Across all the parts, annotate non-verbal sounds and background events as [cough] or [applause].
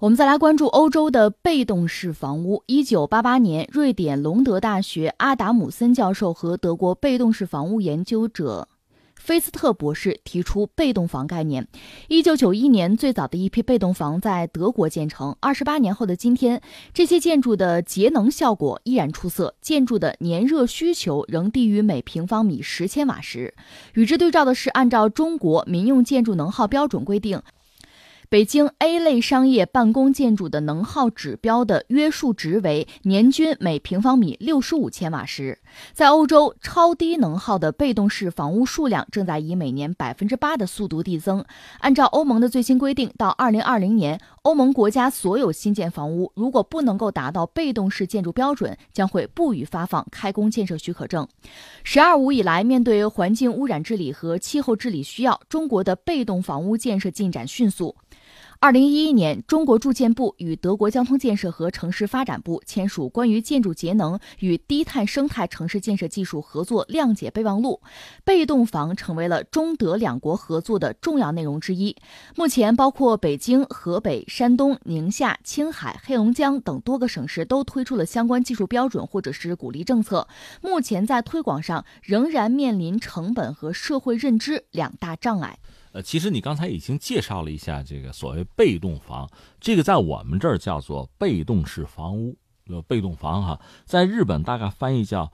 我们再来关注欧洲的被动式房屋。一九八八年，瑞典隆德大学阿达姆森教授和德国被动式房屋研究者菲斯特博士提出被动房概念。一九九一年，最早的一批被动房在德国建成。二十八年后的今天，这些建筑的节能效果依然出色，建筑的年热需求仍低于每平方米十千瓦时。与之对照的是，按照中国民用建筑能耗标准规定。北京 A 类商业办公建筑的能耗指标的约束值为年均每平方米六十五千瓦时，在欧洲，超低能耗的被动式房屋数量正在以每年百分之八的速度递增。按照欧盟的最新规定，到二零二零年，欧盟国家所有新建房屋如果不能够达到被动式建筑标准，将会不予发放开工建设许可证。“十二五”以来，面对环境污染治理和气候治理需要，中国的被动房屋建设进展迅速。二零一一年，中国住建部与德国交通建设和城市发展部签署关于建筑节能与低碳生态城市建设技术合作谅解备忘录，被动房成为了中德两国合作的重要内容之一。目前，包括北京、河北、山东、宁夏、青海、黑龙江等多个省市都推出了相关技术标准或者是鼓励政策。目前在推广上仍然面临成本和社会认知两大障碍。呃，其实你刚才已经介绍了一下这个所谓被动房，这个在我们这儿叫做被动式房屋，呃，被动房哈，在日本大概翻译叫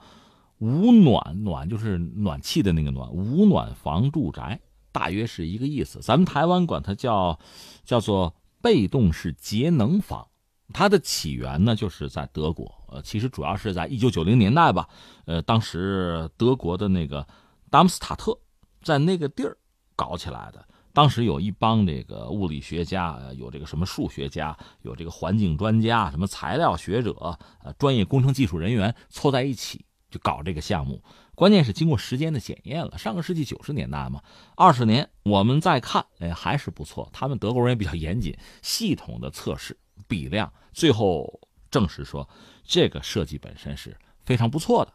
无暖暖，就是暖气的那个暖，无暖房住宅，大约是一个意思。咱们台湾管它叫叫做被动式节能房，它的起源呢就是在德国，呃，其实主要是在一九九零年代吧，呃，当时德国的那个达姆斯塔特在那个地儿。搞起来的，当时有一帮这个物理学家，有这个什么数学家，有这个环境专家，什么材料学者，呃，专业工程技术人员凑在一起就搞这个项目。关键是经过时间的检验了，上个世纪九十年代嘛，二十年我们再看，哎，还是不错。他们德国人也比较严谨，系统的测试比量，最后证实说这个设计本身是非常不错的。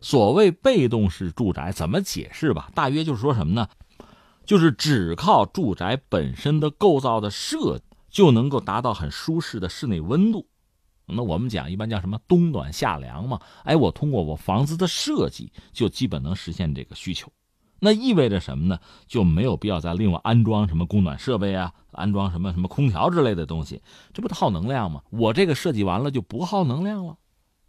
所谓被动式住宅怎么解释吧？大约就是说什么呢？就是只靠住宅本身的构造的设计，就能够达到很舒适的室内温度。那我们讲一般叫什么冬暖夏凉嘛？哎，我通过我房子的设计，就基本能实现这个需求。那意味着什么呢？就没有必要再另外安装什么供暖设备啊，安装什么什么空调之类的东西，这不耗能量吗？我这个设计完了就不耗能量了，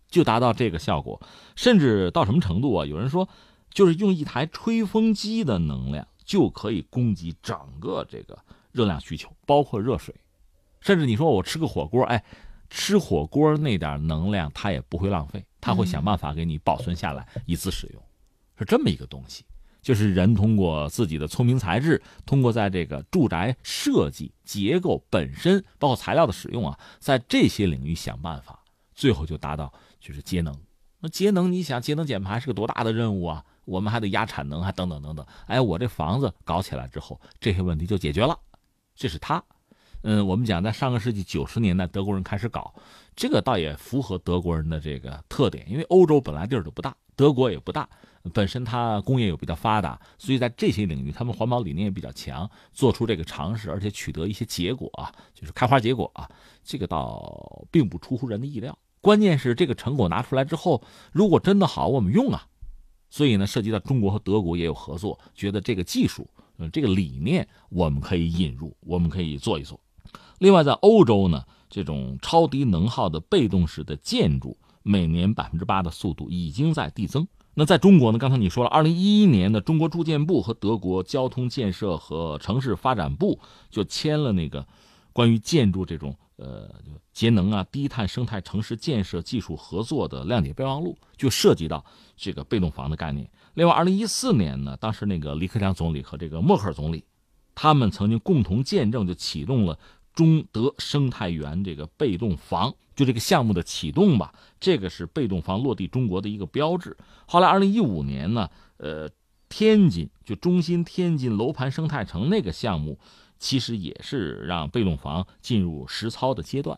就达到这个效果。甚至到什么程度啊？有人说，就是用一台吹风机的能量。就可以供给整个这个热量需求，包括热水，甚至你说我吃个火锅，哎，吃火锅那点能量它也不会浪费，它会想办法给你保存下来，一次使用，是这么一个东西。就是人通过自己的聪明才智，通过在这个住宅设计结构本身，包括材料的使用啊，在这些领域想办法，最后就达到就是节能。那节能，你想节能减排是个多大的任务啊？我们还得压产能，还等等等等。哎，我这房子搞起来之后，这些问题就解决了。这是他，嗯，我们讲在上个世纪九十年代，德国人开始搞，这个倒也符合德国人的这个特点。因为欧洲本来地儿就不大，德国也不大，本身它工业又比较发达，所以在这些领域，他们环保理念也比较强，做出这个尝试，而且取得一些结果啊，就是开花结果啊，这个倒并不出乎人的意料。关键是这个成果拿出来之后，如果真的好，我们用啊。所以呢，涉及到中国和德国也有合作，觉得这个技术，嗯，这个理念我们可以引入，我们可以做一做。另外，在欧洲呢，这种超低能耗的被动式的建筑，每年百分之八的速度已经在递增。那在中国呢，刚才你说了，二零一一年的中国住建部和德国交通建设和城市发展部就签了那个关于建筑这种。呃，节能啊，低碳生态城市建设技术合作的谅解备忘录，就涉及到这个被动房的概念。另外，二零一四年呢，当时那个李克强总理和这个默克尔总理，他们曾经共同见证，就启动了中德生态园这个被动房，就这个项目的启动吧，这个是被动房落地中国的一个标志。后来，二零一五年呢，呃，天津就中心天津楼盘生态城那个项目。其实也是让被动房进入实操的阶段，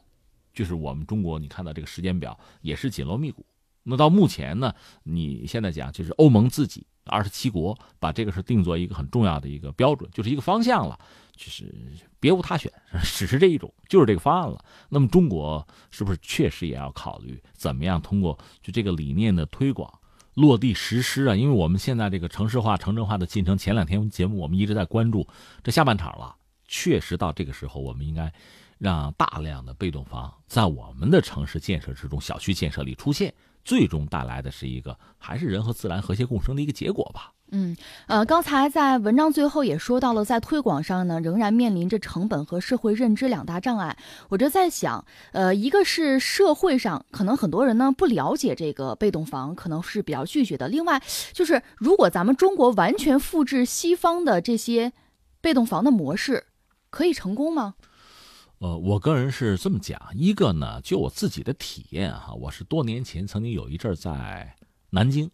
就是我们中国你看到这个时间表也是紧锣密鼓。那到目前呢，你现在讲就是欧盟自己二十七国把这个是定做一个很重要的一个标准，就是一个方向了，就是别无他选，[laughs] 只是这一种，就是这个方案了。那么中国是不是确实也要考虑怎么样通过就这个理念的推广？落地实施啊，因为我们现在这个城市化、城镇化的进程，前两天节目我们一直在关注这下半场了。确实到这个时候，我们应该让大量的被动房在我们的城市建设之中、小区建设里出现，最终带来的是一个还是人和自然和谐共生的一个结果吧。嗯，呃，刚才在文章最后也说到了，在推广上呢，仍然面临着成本和社会认知两大障碍。我就在想，呃，一个是社会上可能很多人呢不了解这个被动房，可能是比较拒绝的。另外，就是如果咱们中国完全复制西方的这些被动房的模式，可以成功吗？呃，我个人是这么讲，一个呢，就我自己的体验哈，我是多年前曾经有一阵儿在南京。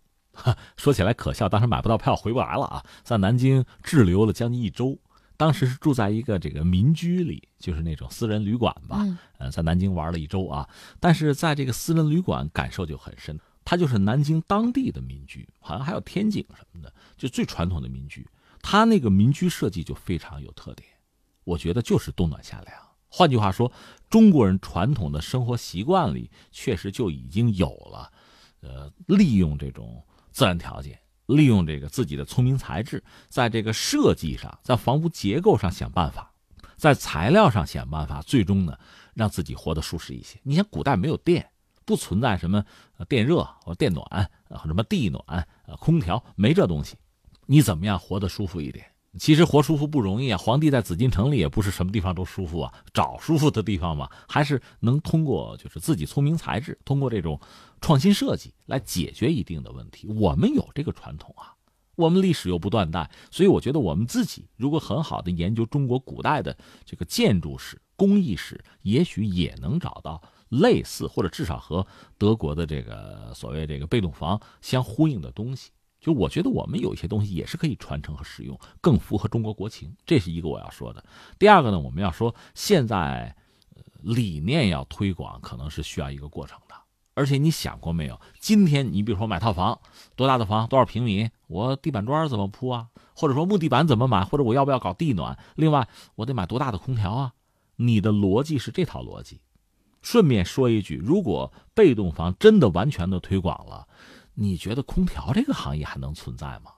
说起来可笑，当时买不到票，回不来了啊！在南京滞留了将近一周，当时是住在一个这个民居里，就是那种私人旅馆吧。嗯，在南京玩了一周啊，但是在这个私人旅馆感受就很深，它就是南京当地的民居，好像还有天井什么的，就最传统的民居。它那个民居设计就非常有特点，我觉得就是冬暖夏凉。换句话说，中国人传统的生活习惯里确实就已经有了，呃，利用这种。自然条件，利用这个自己的聪明才智，在这个设计上，在房屋结构上想办法，在材料上想办法，最终呢，让自己活得舒适一些。你像，古代没有电，不存在什么电热或电暖，什么地暖啊，空调没这东西，你怎么样活得舒服一点？其实活舒服不容易啊！皇帝在紫禁城里也不是什么地方都舒服啊，找舒服的地方嘛，还是能通过就是自己聪明才智，通过这种创新设计来解决一定的问题。我们有这个传统啊，我们历史又不断代，所以我觉得我们自己如果很好的研究中国古代的这个建筑史、工艺史，也许也能找到类似或者至少和德国的这个所谓这个被动房相呼应的东西。就我觉得我们有一些东西也是可以传承和使用，更符合中国国情，这是一个我要说的。第二个呢，我们要说现在理念要推广，可能是需要一个过程的。而且你想过没有？今天你比如说买套房，多大的房，多少平米，我地板砖怎么铺啊？或者说木地板怎么买？或者我要不要搞地暖？另外我得买多大的空调啊？你的逻辑是这套逻辑。顺便说一句，如果被动房真的完全的推广了。你觉得空调这个行业还能存在吗？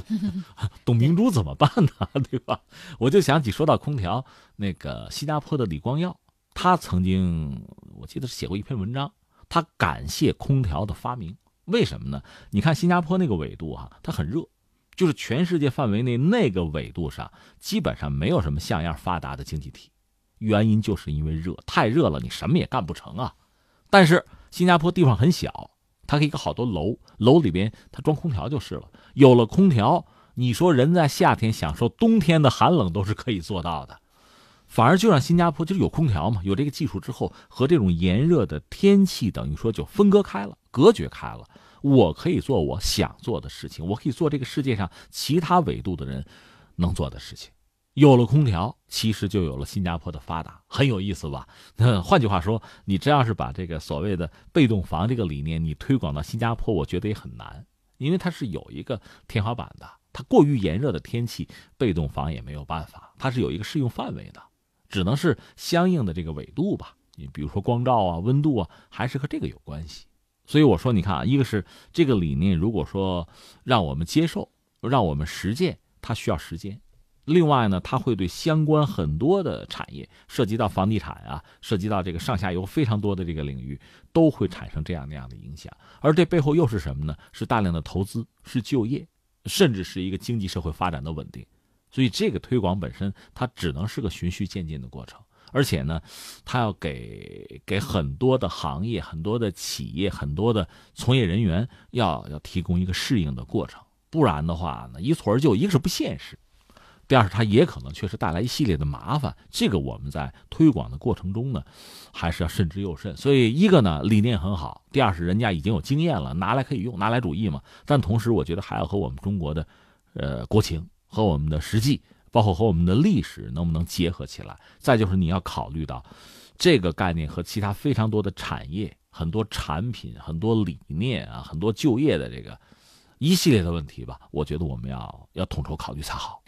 [laughs] 董明珠怎么办呢？[laughs] 对吧？我就想起说到空调，那个新加坡的李光耀，他曾经我记得写过一篇文章，他感谢空调的发明。为什么呢？你看新加坡那个纬度哈，它很热，就是全世界范围内那个纬度上基本上没有什么像样发达的经济体，原因就是因为热，太热了，你什么也干不成啊。但是新加坡地方很小。它可以搞好多楼，楼里边它装空调就是了。有了空调，你说人在夏天享受冬天的寒冷都是可以做到的。反而就让新加坡就是有空调嘛，有这个技术之后，和这种炎热的天气等于说就分割开了，隔绝开了。我可以做我想做的事情，我可以做这个世界上其他纬度的人能做的事情。有了空调，其实就有了新加坡的发达，很有意思吧？那 [laughs] 换句话说，你真要是把这个所谓的被动房这个理念，你推广到新加坡，我觉得也很难，因为它是有一个天花板的。它过于炎热的天气，被动房也没有办法，它是有一个适用范围的，只能是相应的这个纬度吧。你比如说光照啊、温度啊，还是和这个有关系。所以我说，你看啊，一个是这个理念，如果说让我们接受、让我们实践，它需要时间。另外呢，它会对相关很多的产业，涉及到房地产啊，涉及到这个上下游非常多的这个领域，都会产生这样那样的影响。而这背后又是什么呢？是大量的投资，是就业，甚至是一个经济社会发展的稳定。所以这个推广本身，它只能是个循序渐进的过程。而且呢，它要给给很多的行业、很多的企业、很多的从业人员，要要提供一个适应的过程。不然的话呢，一蹴而就，一个是不现实。第二是它也可能确实带来一系列的麻烦，这个我们在推广的过程中呢，还是要慎之又慎。所以一个呢理念很好，第二是人家已经有经验了，拿来可以用，拿来主义嘛。但同时我觉得还要和我们中国的，呃国情和我们的实际，包括和我们的历史能不能结合起来。再就是你要考虑到，这个概念和其他非常多的产业。很多产品、很多理念啊、很多就业的这个一系列的问题吧，我觉得我们要要统筹考虑才好。